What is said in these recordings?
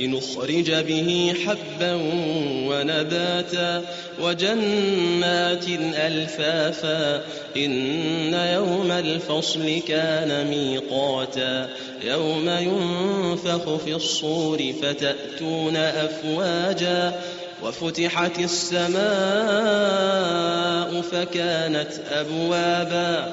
لنخرج به حبا ونباتا وجنات ألفافا إن يوم الفصل كان ميقاتا يوم ينفخ في الصور فتأتون أفواجا وفتحت السماء فكانت أبوابا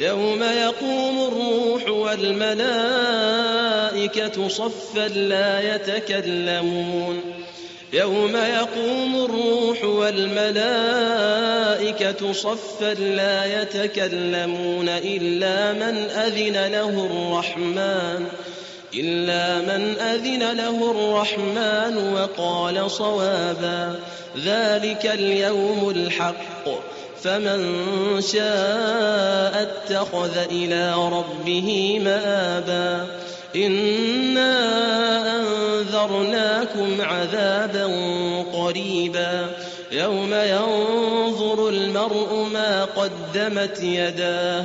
يوم يقوم الروح والملائكة صفا لا يتكلمون. يوم يقوم الروح والملائكة صفا لا يتكلمون إلا من أذن له الرحمن. إلا من أذن له الرحمن وقال صوابا ذلك اليوم الحق. فمن شاء اتخذ إلى ربه مآبا. إنا أنذرناكم عذابا قريبا. يوم ينظر المرء ما قدمت يداه.